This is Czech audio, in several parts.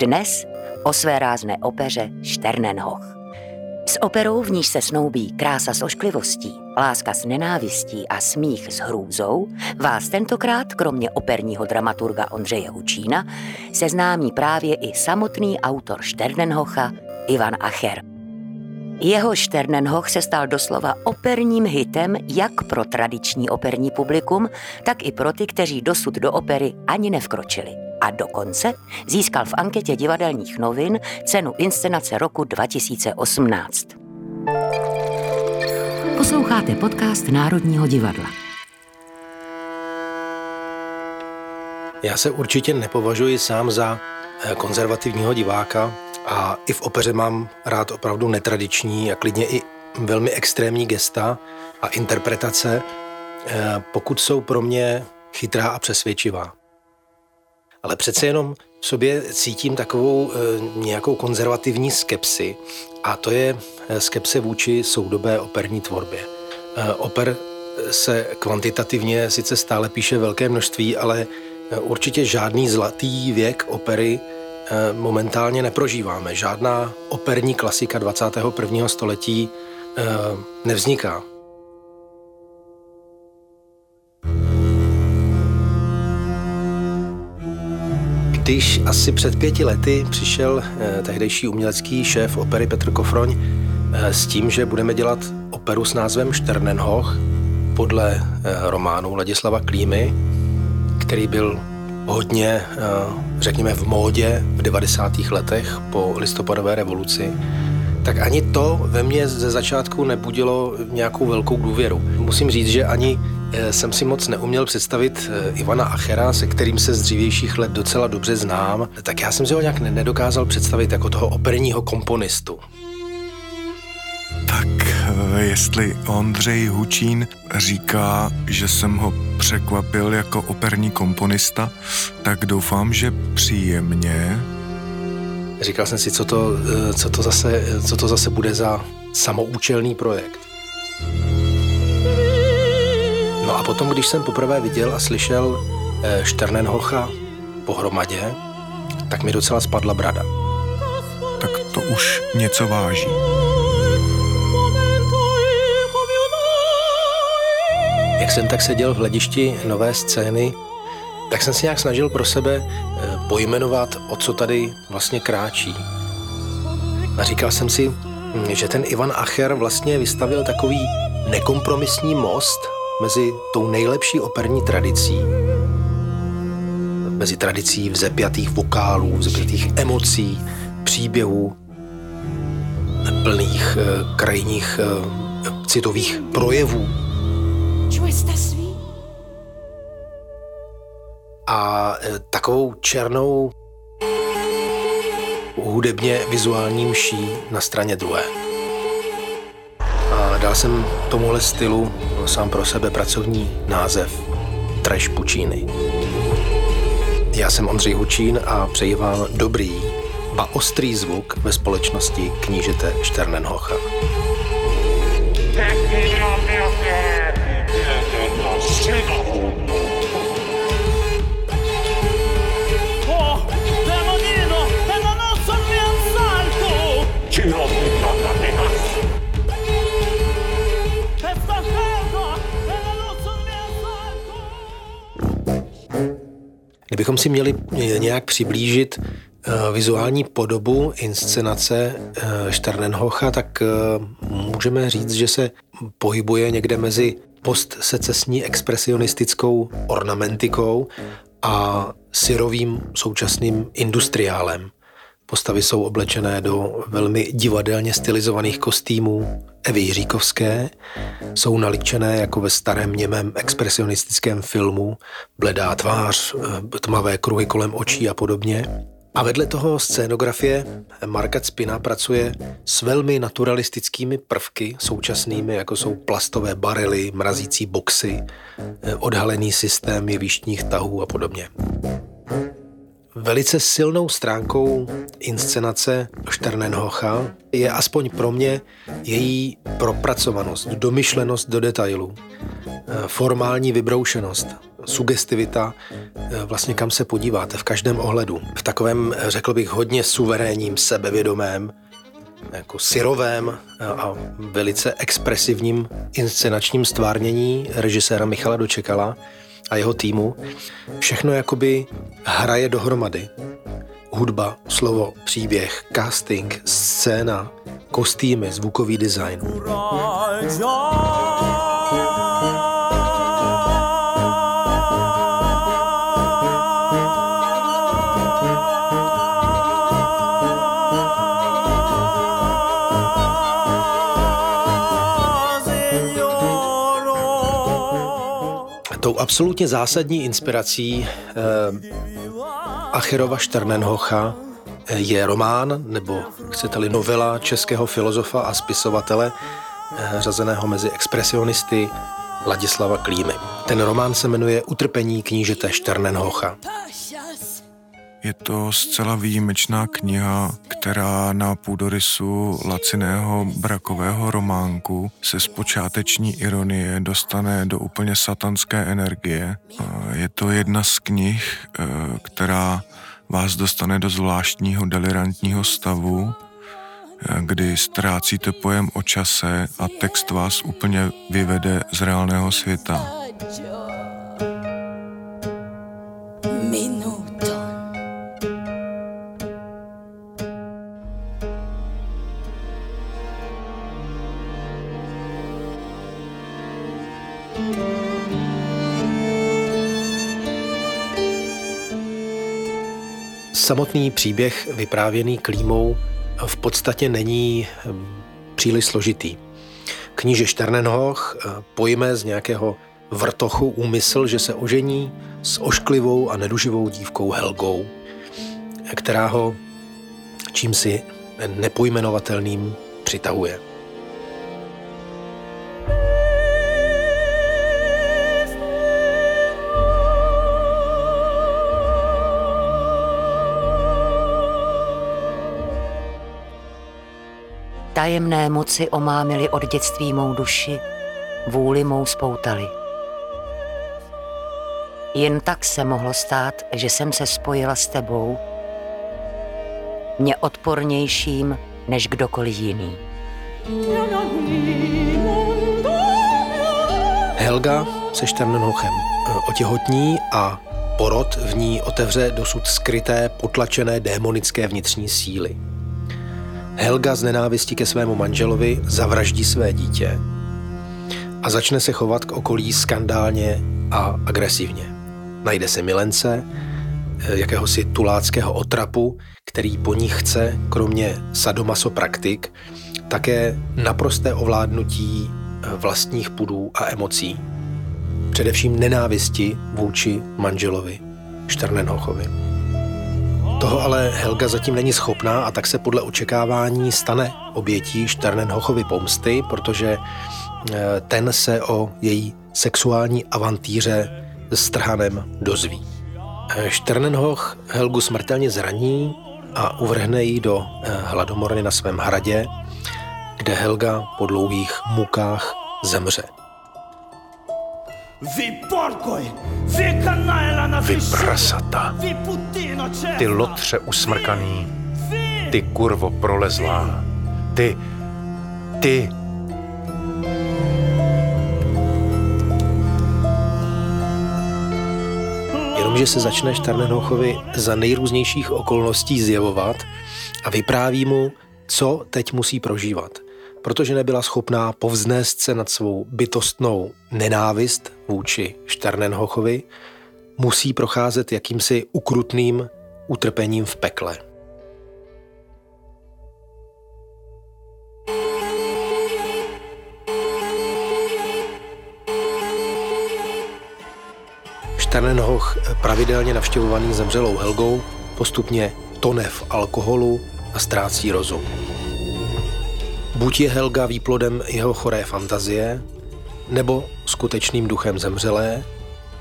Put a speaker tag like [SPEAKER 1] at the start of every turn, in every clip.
[SPEAKER 1] Dnes o své rázné opeře Šternenhoch. S operou, v níž se snoubí krása s ošklivostí, láska s nenávistí a smích s hrůzou, vás tentokrát, kromě operního dramaturga Ondřeje Hučína, seznámí právě i samotný autor Šternenhocha Ivan Acher. Jeho Šternenhoch se stal doslova operním hitem jak pro tradiční operní publikum, tak i pro ty, kteří dosud do opery ani nevkročili a dokonce získal v anketě divadelních novin cenu inscenace roku 2018. Posloucháte podcast Národního divadla.
[SPEAKER 2] Já se určitě nepovažuji sám za eh, konzervativního diváka a i v opeře mám rád opravdu netradiční a klidně i velmi extrémní gesta a interpretace, eh, pokud jsou pro mě chytrá a přesvědčivá ale přece jenom v sobě cítím takovou e, nějakou konzervativní skepsi a to je eh, skepse vůči soudobé operní tvorbě. E, oper se kvantitativně sice stále píše velké množství, ale určitě žádný zlatý věk opery momentálně neprožíváme. Žádná operní klasika 21. století nevzniká. Když asi před pěti lety přišel eh, tehdejší umělecký šéf opery Petr Kofroň eh, s tím, že budeme dělat operu s názvem Šternenhoch podle eh, románu Ladislava Klímy, který byl hodně, řekněme, v módě v 90. letech po listopadové revoluci, tak ani to ve mně ze začátku nebudilo nějakou velkou důvěru. Musím říct, že ani Eh, jsem si moc neuměl představit eh, Ivana Achera, se kterým se z dřívějších let docela dobře znám, tak já jsem si ho nějak nedokázal představit jako toho operního komponistu.
[SPEAKER 3] Tak eh, jestli Ondřej Hučín říká, že jsem ho překvapil jako operní komponista, tak doufám, že příjemně.
[SPEAKER 2] Říkal jsem si, co to, co to, zase, co to zase bude za samoučelný projekt. No a potom, když jsem poprvé viděl a slyšel eh, Šternenhocha pohromadě, tak mi docela spadla brada.
[SPEAKER 3] Tak to už něco váží.
[SPEAKER 2] Jak jsem tak seděl v hledišti nové scény, tak jsem si nějak snažil pro sebe eh, pojmenovat, o co tady vlastně kráčí. A říkal jsem si, že ten Ivan Acher vlastně vystavil takový nekompromisní most mezi tou nejlepší operní tradicí, mezi tradicí vzepjatých vokálů, vzepjatých emocí, příběhů, plných eh, krajních eh, citových projevů. A eh, takovou černou hudebně vizuální mší na straně druhé. Dal jsem tomuhle stylu sám pro sebe pracovní název Trash Puccini. Já jsem Ondřej Hučín a přeji vám dobrý, ba ostrý zvuk ve společnosti knížete Šternenhocha. Kdybychom si měli nějak přiblížit eh, vizuální podobu inscenace eh, Šternenhocha, tak eh, můžeme říct, že se pohybuje někde mezi postsecesní expresionistickou ornamentikou a syrovým současným industriálem. Postavy jsou oblečené do velmi divadelně stylizovaných kostýmů Evy Jiříkovské, jsou naličené jako ve starém němém expresionistickém filmu, bledá tvář, eh, tmavé kruhy kolem očí a podobně. A vedle toho scénografie Marka Spina pracuje s velmi naturalistickými prvky současnými, jako jsou plastové barely, mrazící boxy, eh, odhalený systém jevištních tahů a podobně. Velice silnou stránkou inscenace Šternenhocha je aspoň pro mě její propracovanost, domyšlenost do detailů, formální vybroušenost, sugestivita eh, vlastně kam se podíváte v každém ohledu. V takovém, řekl bych, hodně suverénním, sebevědomém, jako syrovém a velice expresivním inscenačním stvárnění režiséra Michala Dočekala a jeho týmu. Všechno jakoby hraje dohromady. Hudba, slovo, příběh, casting, scéna, kostýmy, zvukový design. Tou absolutně zásadní inspirací eh, Acherova Šternenhocha eh, je román, nebo chcete-li novela českého filozofa a spisovatele, eh, řazeného mezi expresionisty Ladislava Klímy. Ten román se jmenuje Utrpení knížete Šternenhocha.
[SPEAKER 3] Je to zcela výjimečná kniha, která na půdorysu laciného brakového románku se z počáteční ironie dostane do úplně satanské energie. Je to jedna z knih, e, která vás dostane do zvláštního delirantního stavu, e, kdy ztrácíte pojem o čase a text vás úplně vyvede z reálného světa.
[SPEAKER 2] Samotný příběh vyprávěný Klímou v podstatě není hm, příliš složitý. Kníže Šternenhoch eh, pojme z nějakého vrtochu úmysl, že se ožení s ošklivou a neduživou dívkou Helgou, která ho čímsi nepojmenovatelným přitahuje.
[SPEAKER 1] Tajemné moci omámily od dětství mou duši, vůli mou spoutali. Jen tak se mohlo stát, že jsem se spojila s tebou, mě odpornějším než kdokoliv jiný.
[SPEAKER 2] Helga se Šternenhochem eh, otěhotní a porod v ní otevře dosud skryté, potlačené démonické vnitřní síly. Helga z nenávistí ke svému manželovi zavraždí své dítě a začne se chovat k okolí skandálně a agresivně. Najde se milence, eh, jakéhosi tuláckého otrapu, který po ní chce, kromě sadomasopraktik, také naprosté ovládnutí eh, vlastních pudů a emocí. Především nenávisti vůči manželovi Šternenhochovi. Toho ale Helga zatím není schopná a tak se podle očekávání stane obětí Šternenhochovy pomsty, protože eh, ten se o její sexuální avantýře s Trhanem dozví. Šternenhoch eh, Helgu smrtelně zraní a uvrhne ji do eh, hladomorny na svém hradě, kde Helga po dlouhých mukách zemře. Vy porkoj, vy Vy prasata, ty lotře usmrkaný, ty kurvo prolezlá, ty, ty... Jenomže se začne Štarnenochovi za nejrůznějších okolností zjevovat a vypráví mu, co teď musí prožívat – protože nebyla schopná povznést se nad svou bytostnou nenávist vůči Šternenhochovi, musí procházet jakýmsi ukrutným utrpením v pekle. Šternenhoch, pravidelně navštěvovaný zemřelou Helgou, postupně tone v alkoholu a ztrácí rozum. Buď je Helga výplodem jeho choré fantazie, nebo skutečným duchem zemřelé,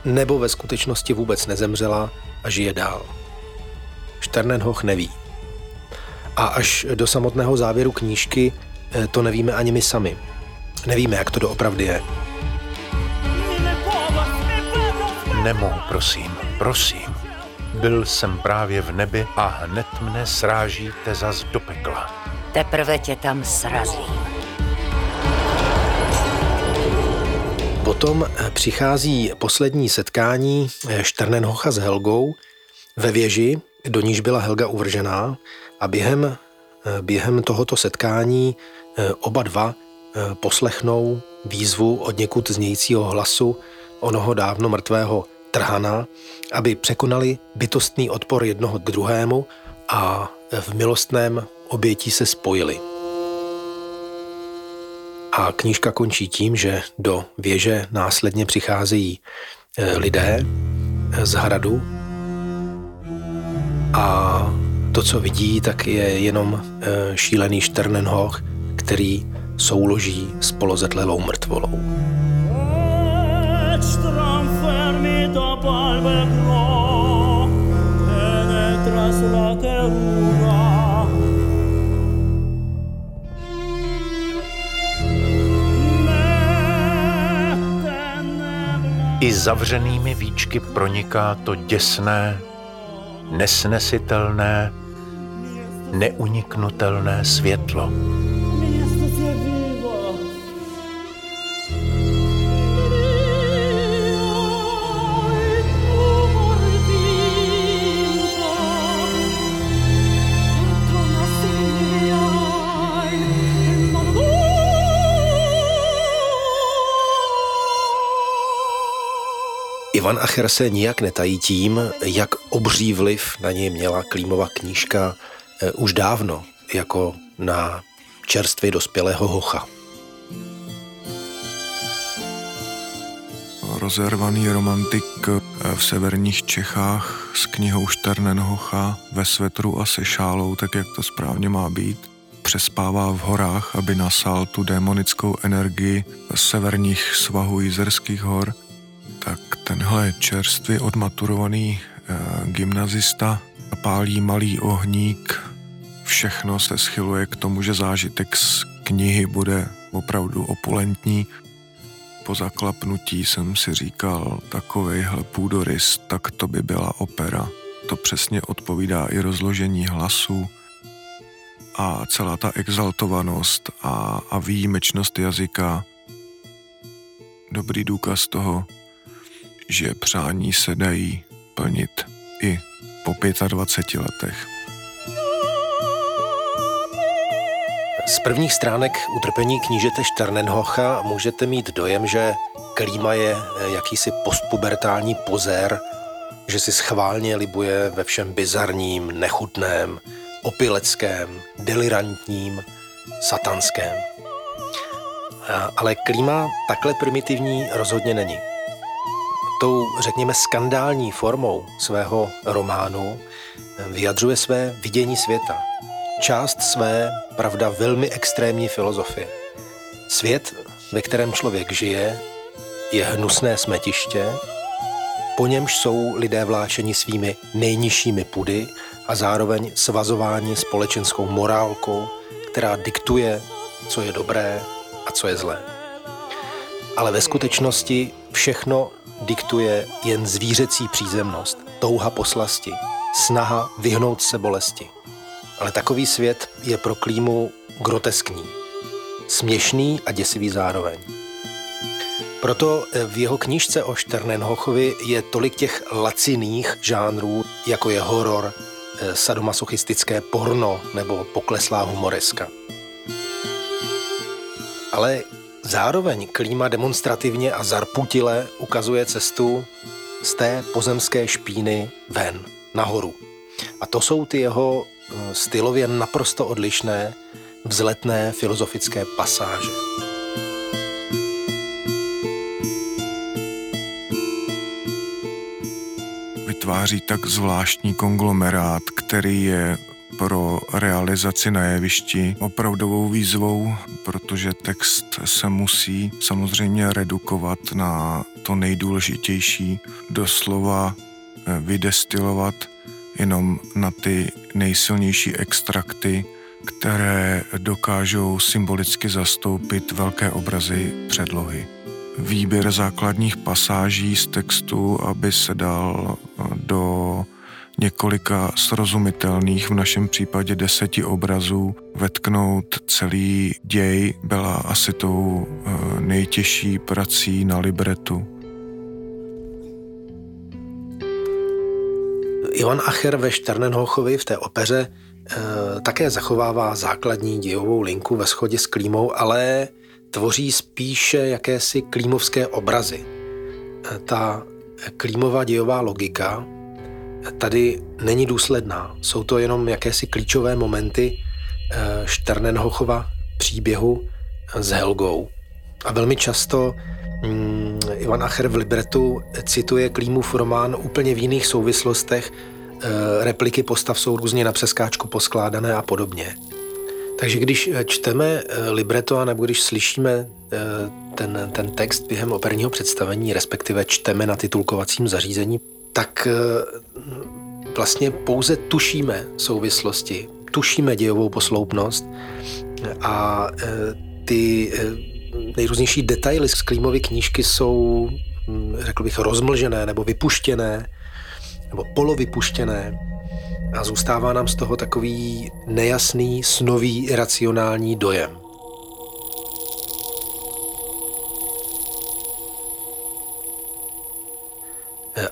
[SPEAKER 2] nebo ve skutečnosti vůbec nezemřela a žije dál. Šternenhoch neví. A až do samotného závěru knížky eh, to nevíme ani my sami. Nevíme, jak to doopravdy je.
[SPEAKER 4] nemohu, prosím, prosím. Byl jsem právě v nebi a hned mne srážíte zas do pekla.
[SPEAKER 1] Teprve tě tam srazím.
[SPEAKER 2] Potom eh, přichází poslední setkání eh, Šternenhocha s Helgou ve věži, do níž byla Helga uvržená a během, eh, během tohoto setkání oba dva poslechnou výzvu od někud znějícího hlasu onoho dávno mrtvého Trhana, aby překonali bytostný odpor jednoho k druhému a v milostném obětí se spojili. A knížka končí tím, že do věže následně přicházejí eh, lidé eh, z hradu a to, co vidí, tak je jenom eh, šílený Šternenhoch, který souloží s polozetlelou mrtvolou.
[SPEAKER 4] I zavřenými víčky proniká to děsné, nesnesitelné, neuniknutelné světlo.
[SPEAKER 2] Ivan Acher se nijak netají tím, jak obří vliv na něj měla Klímova knížka eh, už dávno, jako na čerstvě dospělého hocha.
[SPEAKER 3] Rozervaný romantik eh, v severních Čechách s knihou Šternenhocha ve svetru a se šálou, tak jak to správně má být, přespává v horách, aby nasál tu démonickou energii severních svahů Jizerských hor – tak tenhle čerstvě odmaturovaný e, gymnazista pálí malý ohník, všechno se schyluje k tomu, že zážitek z knihy bude opravdu opulentní. Po zaklapnutí jsem si říkal, takovejhle půdorys, tak to by byla opera. To přesně odpovídá i rozložení hlasu a celá ta exaltovanost a, a výjimečnost jazyka. Dobrý důkaz toho, že přání se dají plnit i po 25 letech.
[SPEAKER 2] Z prvních stránek utrpení knížete Šternenhocha můžete mít dojem, že Klíma je eh, jakýsi postpubertální pozér, že si schválně libuje ve všem bizarním, nechutném, opileckém, delirantním, satanském. Ale Klíma takhle primitivní rozhodně není tou, řekněme, skandální formou svého románu vyjadřuje své vidění světa, část své, pravda, velmi extrémní filozofie. Svět, ve kterém člověk žije, je hnusné smetiště, po němž jsou lidé vláčeni svými nejnižšími pudy a zároveň svazováni společenskou morálkou, která diktuje, co je dobré a co je zlé. Ale ve skutečnosti všechno diktuje jen zvířecí přízemnost, touha po slasti, snaha vyhnout se bolesti. Ale takový svět je pro Klímu groteskní, směšný a děsivý zároveň. Proto v jeho knižce o Šternenhochovi je tolik těch laciných žánrů, jako je horor, eh, sadomasochistické porno nebo pokleslá humoreska. Ale Zároveň klíma demonstrativně a zarputile ukazuje cestu z té pozemské špíny ven, nahoru. A to jsou ty jeho eh, stylově naprosto odlišné, vzletné filozofické pasáže.
[SPEAKER 3] Vytváří tak zvláštní konglomerát, který je pro realizaci na jevišti opravdovou výzvou, protože text se musí samozřejmě redukovat na to nejdůležitější, doslova eh, vydestilovat jenom na ty nejsilnější extrakty, které dokážou symbolicky zastoupit velké obrazy předlohy. výběr základních pasáží z textu, aby se dal do několika srozumitelných, v našem případě deseti obrazů, vetknout celý děj byla asi tou eh, nejtěžší prací na libretu.
[SPEAKER 2] Ivan Acher ve Šternenhochovi v té opeře e, také zachovává základní dějovou linku ve shodě s Klímou, ale tvoří spíše jakési klímovské obrazy. E, ta Klímová dějová logika tady není důsledná. Jsou to jenom jakési klíčové momenty Šternenhochova příběhu s Helgou. A velmi často mm, Ivan Acher v libretu cituje Klímův román úplně v jiných souvislostech. E, repliky postav jsou různě na přeskáčku poskládané a podobně. Takže když čteme libreto, nebo když slyšíme ten, ten text během operního představení, respektive čteme na titulkovacím zařízení, tak vlastně pouze tušíme souvislosti, tušíme dějovou posloupnost a ty nejrůznější detaily z Klímovy knížky jsou, hm, řekl bych, rozmlžené nebo vypuštěné, nebo polovypuštěné a zůstává nám z toho takový nejasný, snový, iracionální dojem.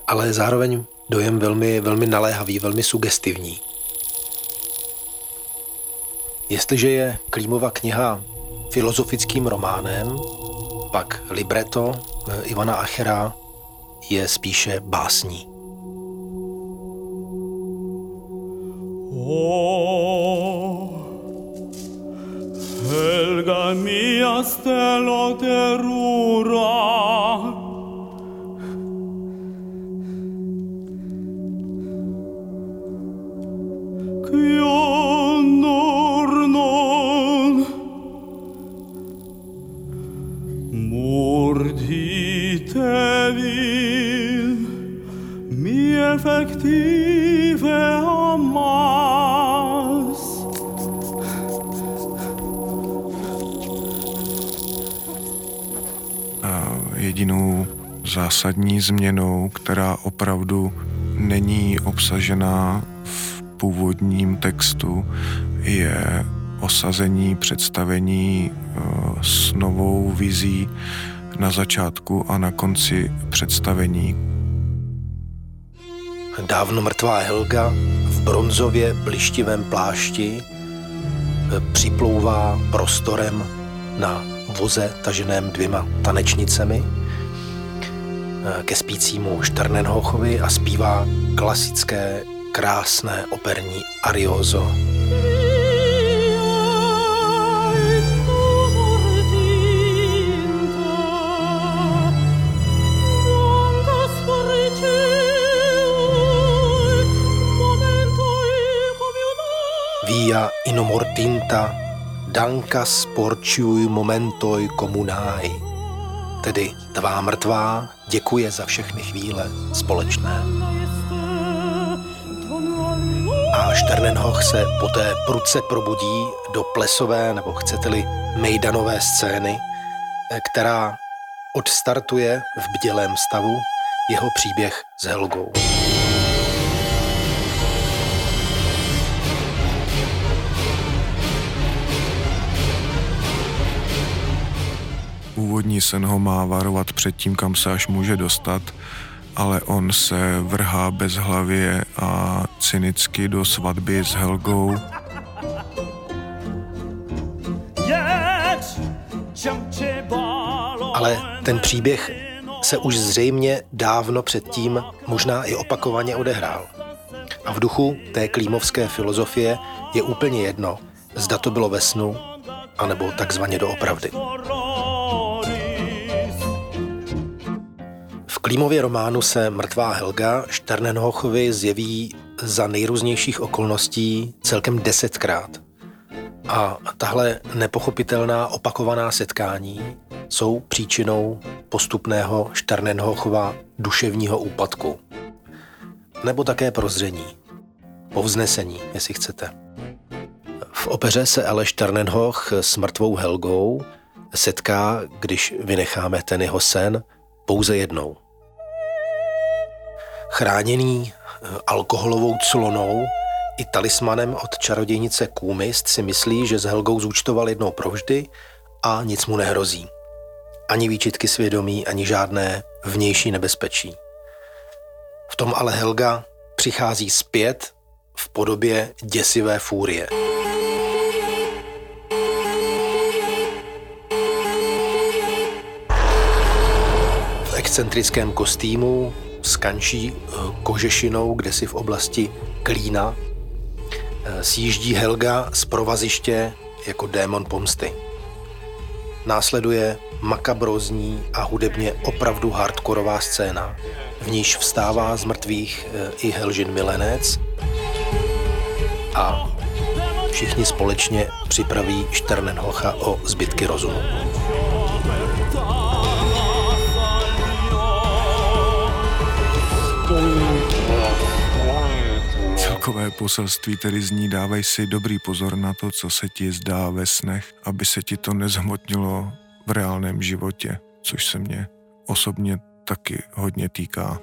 [SPEAKER 2] Ale zároveň dojem velmi, velmi naléhavý, velmi sugestivní. Jestliže je Klímova kniha filozofickým románem, pak libreto eh, Ivana Achera je spíše básní. Oh, Helga mia stelo terura
[SPEAKER 3] jedinou zásadní změnou, která opravdu není obsažená původním textu, je osazení představení eh, s novou vizí na začátku a na konci představení,
[SPEAKER 2] Dávno mrtvá Helga v bronzově blištivém plášti eh, připlouvá prostorem na voze taženém dvěma tanečnicemi eh, ke spícímu Šternenhochovi a zpívá klasické, krásné operní ariozo. via inomortinta dankas porciui momentoi comunai. Tedy tvá mrtvá děkuje za všechny chvíle společné. A Šternenhoch se poté pruce probudí do plesové, nebo chcete-li mejdanové scény, která odstartuje v bdělém stavu jeho příběh s Helgou.
[SPEAKER 3] Původní sen ho má varovat před tím, kam se až může dostat, ale on se vrhá bezhlavě a cynicky do svatby s Helgou.
[SPEAKER 2] Ale ten příběh se už zřejmě dávno předtím, možná i opakovaně odehrál. A v duchu té klímovské filozofie je úplně jedno, zda to bylo ve snu, anebo takzvaně doopravdy. Klímově románu se mrtvá Helga Šternenhochovi zjeví za nejrůznějších okolností celkem desetkrát. A tahle nepochopitelná opakovaná setkání jsou příčinou postupného Šternenhochova duševního úpadku. Nebo také prozření, povznesení, jestli chcete. V opeře se ale Šternenhoch s mrtvou Helgou setká, když vynecháme ten jeho sen, pouze jednou. Chráněný eh, alkoholovou clonou i talismanem od čarodějnice Kůmist si myslí, že s Helgou zúčtoval jednou provždy a nic mu nehrozí. Ani výčitky svědomí, ani žádné vnější nebezpečí. V tom ale Helga přichází zpět v podobě děsivé fúrie. V excentrickém kostýmu s kančí eh, kožešinou, kde si v oblasti klína, eh, sjíždí Helga z provaziště jako démon pomsty. Následuje makabrozní a hudebně opravdu hardkorová scéna, v níž vstává z mrtvých eh, i Helžin milenec a všichni společně připraví Šternenhocha o zbytky rozumu.
[SPEAKER 3] Celkové poselství tedy zní dávej si dobrý pozor na to, co se ti zdá ve snech, aby se ti to nezhmotnilo v reálném životě, což se mě osobně taky hodně týká.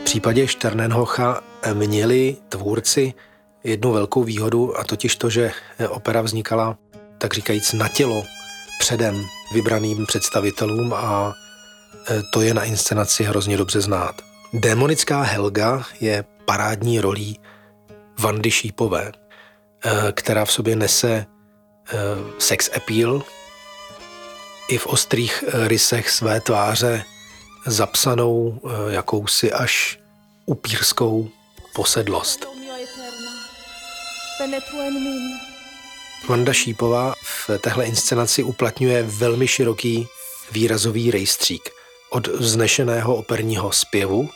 [SPEAKER 2] V případě Šternenhocha měli tvůrci jednu velkou výhodu a totiž to, že opera vznikala tak říkajíc na tělo předem vybraným představitelům a e, to je na inscenaci hrozně dobře znát. Démonická Helga je parádní rolí Vandy Šípové, e, která v sobě nese e, sex appeal i v ostrých rysech své tváře zapsanou jakousi až upírskou posedlost. Vanda Šípová v téhle inscenaci uplatňuje velmi široký výrazový rejstřík od vznešeného operního zpěvu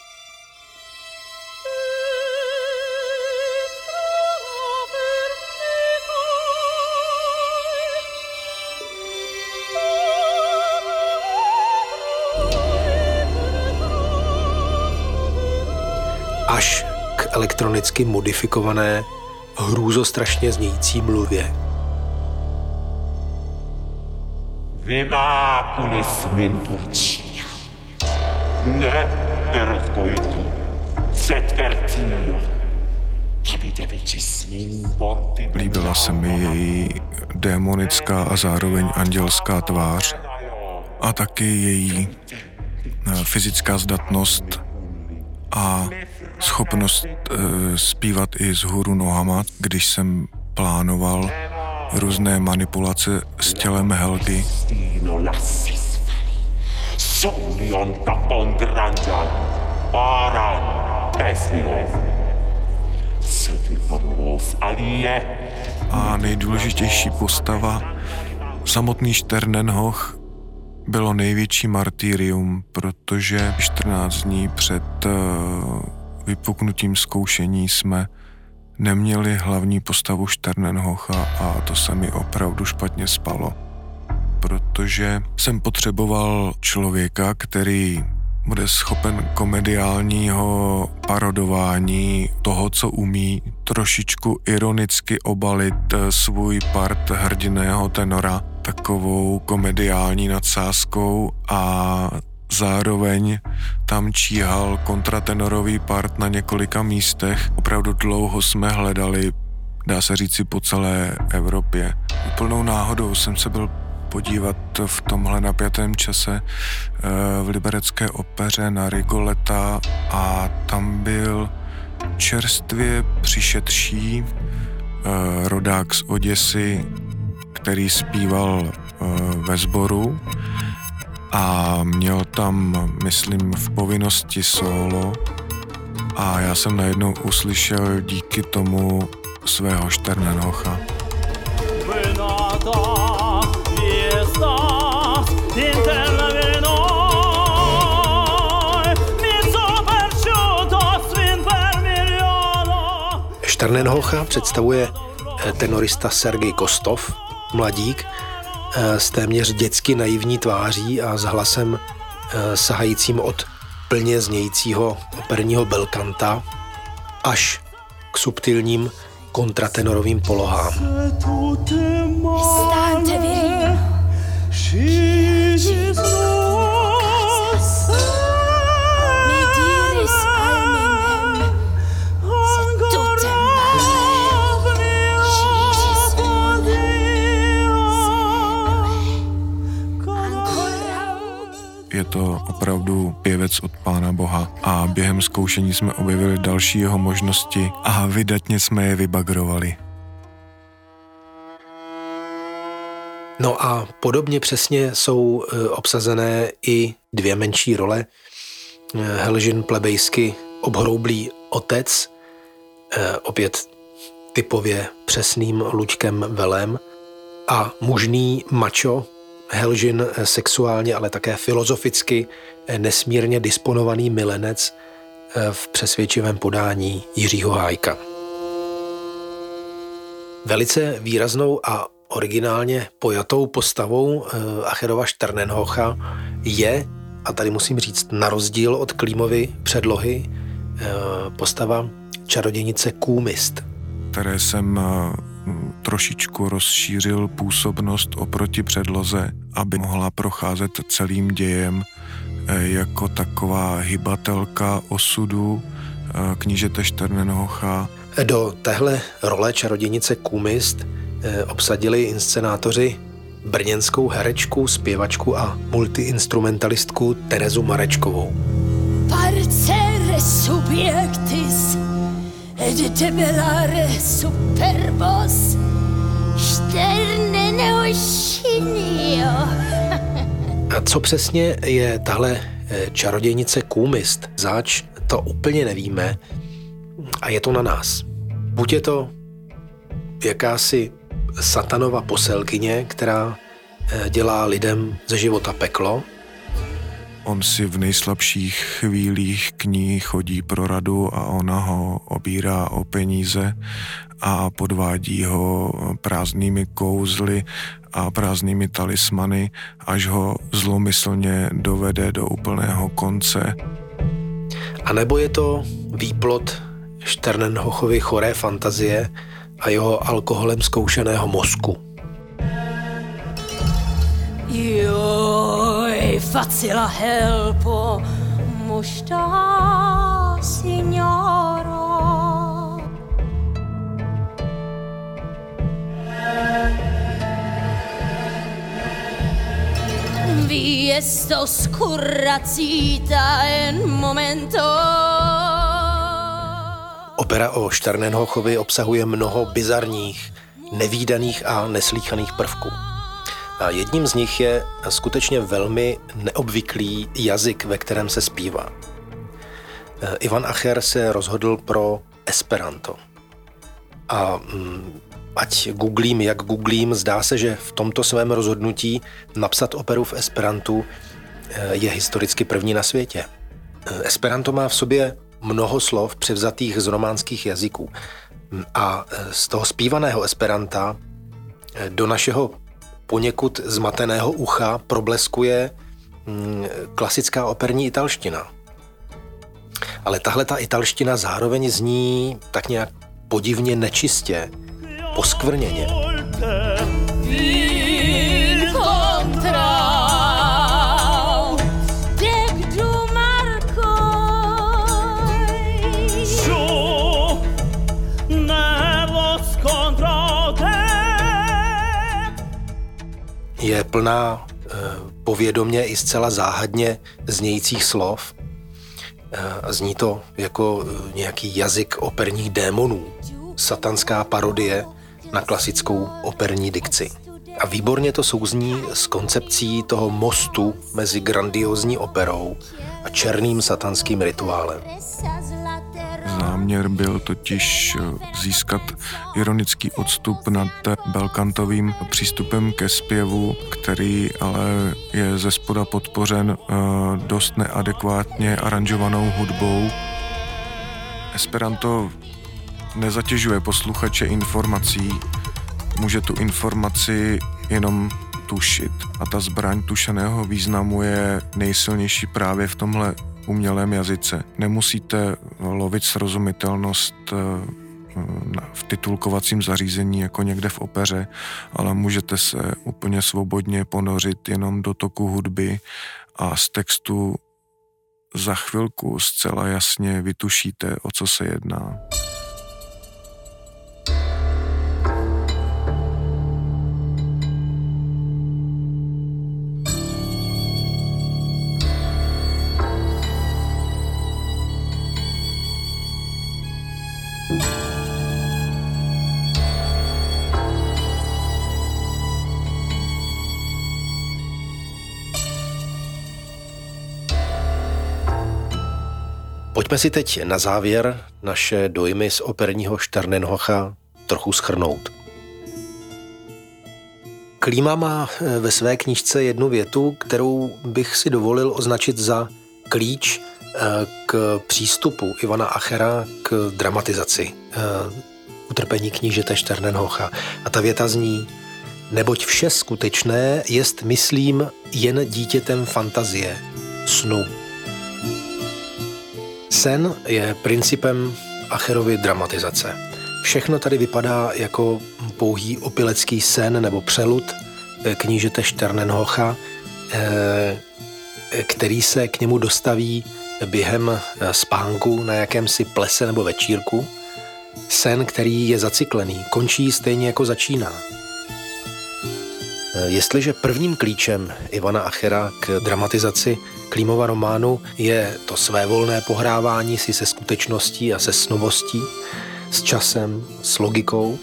[SPEAKER 2] až k elektronicky modifikované hrůzostrašně znějící mluvě. Vima kunis minturcia. Ne erkoitu. Setvertio.
[SPEAKER 3] Líbila se mi její démonická a zároveň andělská tvář a taky její eh, fyzická zdatnost a schopnost e, zpívat i z hůru nohama, když jsem plánoval různé manipulace s tělem Helgy. A nejdůležitější postava, samotný Šternenhoch, bylo největší martýrium, protože 14 dní před uh, vypuknutím zkoušení jsme neměli hlavní postavu Šternenhocha a to se mi opravdu špatně spalo. Protože jsem potřeboval člověka, který bude schopen komediálního parodování toho, co umí, trošičku ironicky obalit eh, svůj part hrdiného tenora takovou komediální nadsázkou a zároveň tam číhal kontratenorový part na několika místech. Opravdu dlouho jsme hledali, dá se říci, po celé Evropě. Úplnou náhodou jsem se byl podívat v tomhle napjatém čase eh, v liberecké opeře na Rigoleta a tam byl čerstvě přišetší eh, rodák z Oděsy, který zpíval eh, ve sboru a měl tam, myslím, v povinnosti solo. A já jsem najednou uslyšel díky tomu svého Šternenhocha.
[SPEAKER 2] Šternenhocha představuje eh, tenorista Sergej Kostov, mladík, s téměř dětsky naivní tváří a s hlasem sahajícím od plně znějícího operního belkanta až k subtilním kontratenorovým polohám.
[SPEAKER 5] Stante
[SPEAKER 3] pěvec od Pána Boha a během zkoušení jsme objevili další jeho možnosti a vydatně jsme je vybagrovali.
[SPEAKER 2] No a podobně přesně jsou e, obsazené i dvě menší role. E, Helžin plebejsky obhroublý otec, e, opět typově přesným luďkem velem a mužný mačo, Helžin sexuálně, ale také filozoficky nesmírně disponovaný milenec v přesvědčivém podání Jiřího Hájka. Velice výraznou a originálně pojatou postavou Acherova Šternenhocha je, a tady musím říct, na rozdíl od Klímovy předlohy, postava čarodějnice Kůmist.
[SPEAKER 3] Které jsem trošičku rozšířil působnost oproti předloze, aby mohla procházet celým dějem e, jako taková hybatelka osudu e, knížete Šternenhocha.
[SPEAKER 2] Do téhle role čarodějnice Kůmist e, obsadili inscenátoři brněnskou herečku, zpěvačku a multiinstrumentalistku Terezu Marečkovou. Parcere subjektis ed debellare superbos A co přesně je tahle eh, čarodějnice Kůmist? Zač to úplně nevíme a je to na nás. Buď je to jakási satanova poselkyně, která eh, dělá lidem ze života peklo,
[SPEAKER 3] On si v nejslabších chvílích k ní chodí pro radu a ona ho obírá o peníze a podvádí ho prázdnými kouzly a prázdnými talismany, až ho zlomyslně dovede do úplného konce.
[SPEAKER 2] A nebo je to výplot Šternenhochovy choré fantazie a jeho alkoholem zkoušeného mozku. Facila helpo, mušta signora. Vi esto scurrazita en momento. Opera o Šternenhochovi obsahuje mnoho bizarních, nevýdaných a neslíchaných prvků. A jedním z nich je skutečně velmi neobvyklý jazyk, ve kterém se zpívá. Ivan Acher se rozhodl pro Esperanto. A mm, ať googlím, jak googlím, zdá se, že v tomto svém rozhodnutí napsat operu v Esperantu eh, je historicky první na světě. Eh, Esperanto má v sobě mnoho slov převzatých z románských jazyků. A z toho zpívaného Esperanta do našeho poněkud zmateného ucha probleskuje mm, klasická operní italština. Ale tahle ta italština zároveň zní tak nějak podivně nečistě, poskvrněně. Je plná eh, povědomě i zcela záhadně znějících slov. Eh, zní to jako eh, nějaký jazyk operních démonů, satanská parodie na klasickou operní dikci. A výborně to souzní s koncepcí toho mostu mezi grandiozní operou a černým satanským rituálem.
[SPEAKER 3] Záměr byl totiž eh, získat ironický odstup nad belkantovým přístupem ke zpěvu, který ale je ze spoda podpořen eh, dost neadekvátně aranžovanou hudbou. Esperanto nezatěžuje posluchače informací, může tu informaci jenom tušit. A ta zbraň tušeného významu je nejsilnější právě v tomhle umělém jazyce. Nemusíte lovit srozumitelnost eh, v titulkovacím zařízení jako někde v opeře, ale můžete se úplně svobodně ponořit jenom do toku hudby a z textu za chvilku zcela jasně vytušíte, o co se jedná.
[SPEAKER 2] Pojďme si teď na závěr naše dojmy z operního Šternenhocha trochu schrnout. Klíma má eh, ve své knížce jednu větu, kterou bych si dovolil označit za klíč eh, k přístupu Ivana Achera k dramatizaci eh, utrpení knížete Šternenhocha. A ta věta zní, neboť vše skutečné jest, myslím, jen dítětem fantazie, snu. Sen je principem Acherovy dramatizace. Všechno tady vypadá jako pouhý opilecký sen nebo přelud eh, knížete Šternenhocha, eh, který se k němu dostaví během eh, spánku na jakémsi plese nebo večírku. Sen, který je zacyklený, končí stejně jako začíná. Jestliže prvním klíčem Ivana Achera k dramatizaci Klímova románu je to své volné pohrávání si se skutečností a se snovostí, s časem, s logikou,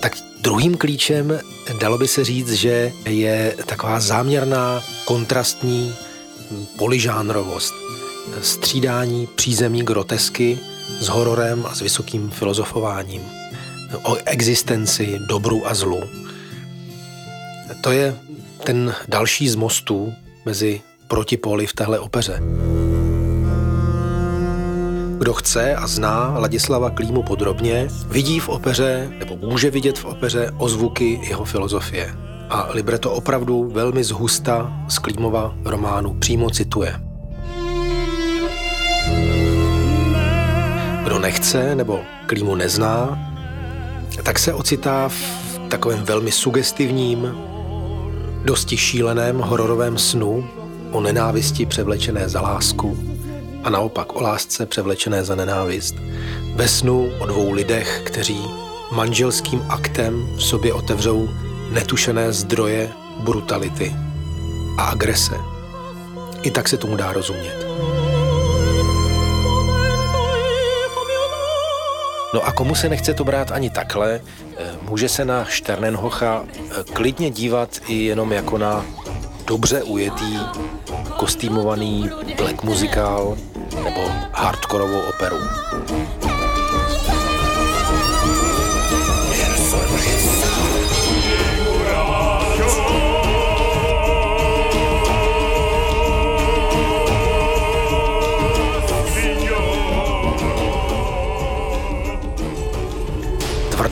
[SPEAKER 2] tak druhým klíčem dalo by se říct, že je taková záměrná, kontrastní poližánrovost, střídání přízemní grotesky s hororem a s vysokým filozofováním. O existenci dobru a zlu. To je ten další z mostů mezi protipóly v téhle opeře. Kdo chce a zná Ladislava Klímu podrobně, vidí v opeře, nebo může vidět v opeře ozvuky jeho filozofie. A libreto opravdu velmi zhusta z Klímova románu přímo cituje. Kdo nechce nebo Klímu nezná, tak se ocitá v takovém velmi sugestivním, dosti šíleném hororovém snu o nenávisti převlečené za lásku a naopak o lásce převlečené za nenávist. Ve snu o dvou lidech, kteří manželským aktem v sobě otevřou netušené zdroje brutality a agrese. I tak se tomu dá rozumět. No a komu se nechce to brát ani takhle, eh, může se na Šternenhocha eh, klidně dívat i jenom jako na dobře ujetý, kostýmovaný black muzikál nebo hardkorovou operu.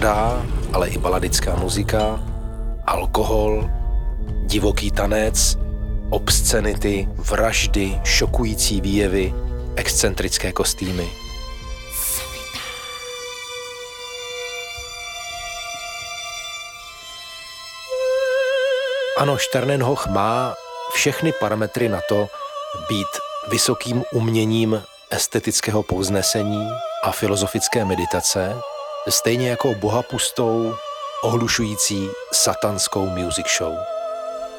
[SPEAKER 2] Tvrdá, ale i baladická muzika, alkohol, divoký tanec, obscenity, vraždy, šokující výjevy, excentrické kostýmy. Ano, Sternenhoch má všechny parametry na to být vysokým uměním estetického povznesení a filozofické meditace, stejně jako bohapustou, ohlušující satanskou music show.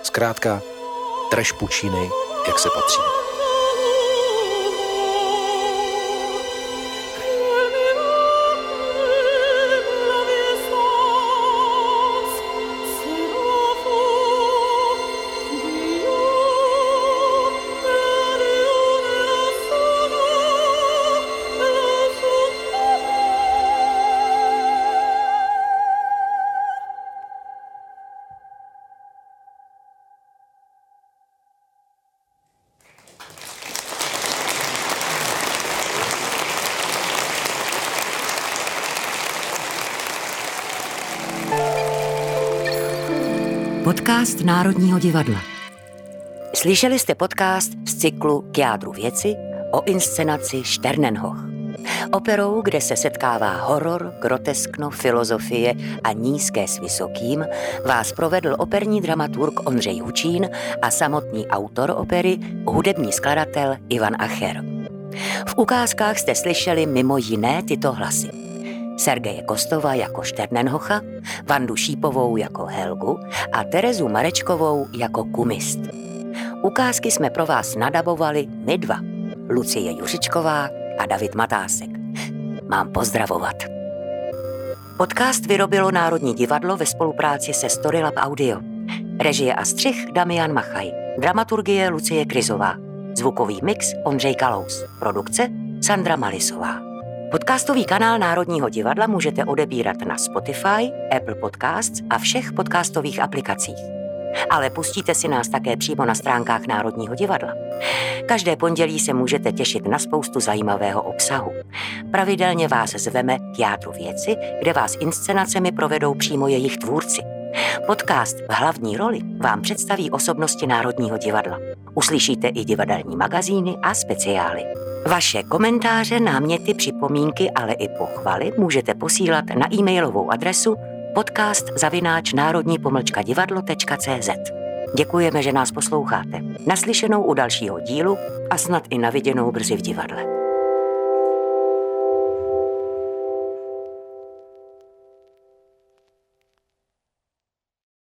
[SPEAKER 2] Zkrátka, trash pučíny, jak se patří.
[SPEAKER 1] Podcast Národního divadla. Slyšeli jste podcast z cyklu K jádru věci o inscenaci Šternenhoch. Operou, kde se setkává horor, groteskno, filozofie a nízké s vysokým, vás provedl operní dramaturg Ondřej Hučín a samotný autor opery, hudební skladatel Ivan Acher. V ukázkách jste slyšeli mimo jiné tyto hlasy. Sergeje Kostova jako Šternenhocha, Vandu Šípovou jako Helgu a Terezu Marečkovou jako Kumist. Ukázky jsme pro vás nadabovali my dva, Lucie Juřičková a David Matásek. Mám pozdravovat. Podcast vyrobilo Národní divadlo ve spolupráci se Storylab Audio. Režie a střih Damian Machaj. Dramaturgie Lucie Krizová. Zvukový mix Ondřej Kalous. Produkce Sandra Malisová. Podcastový kanál Národního divadla můžete odebírat na Spotify, Apple Podcasts a všech podcastových aplikacích ale pustíte si nás také přímo na stránkách Národního divadla. Každé pondělí se můžete těšit na spoustu zajímavého obsahu. Pravidelně vás zveme k jádru věci, kde vás inscenacemi provedou přímo jejich tvůrci. Podcast v hlavní roli vám představí osobnosti Národního divadla. Uslyšíte i divadelní magazíny a speciály. Vaše komentáře, náměty, připomínky, ale i pochvaly můžete posílat na e-mailovou adresu podcast zavináč národní pomlčka divadlo.cz. Děkujeme, že nás posloucháte. Naslyšenou u dalšího dílu a snad i naviděnou brzy v divadle.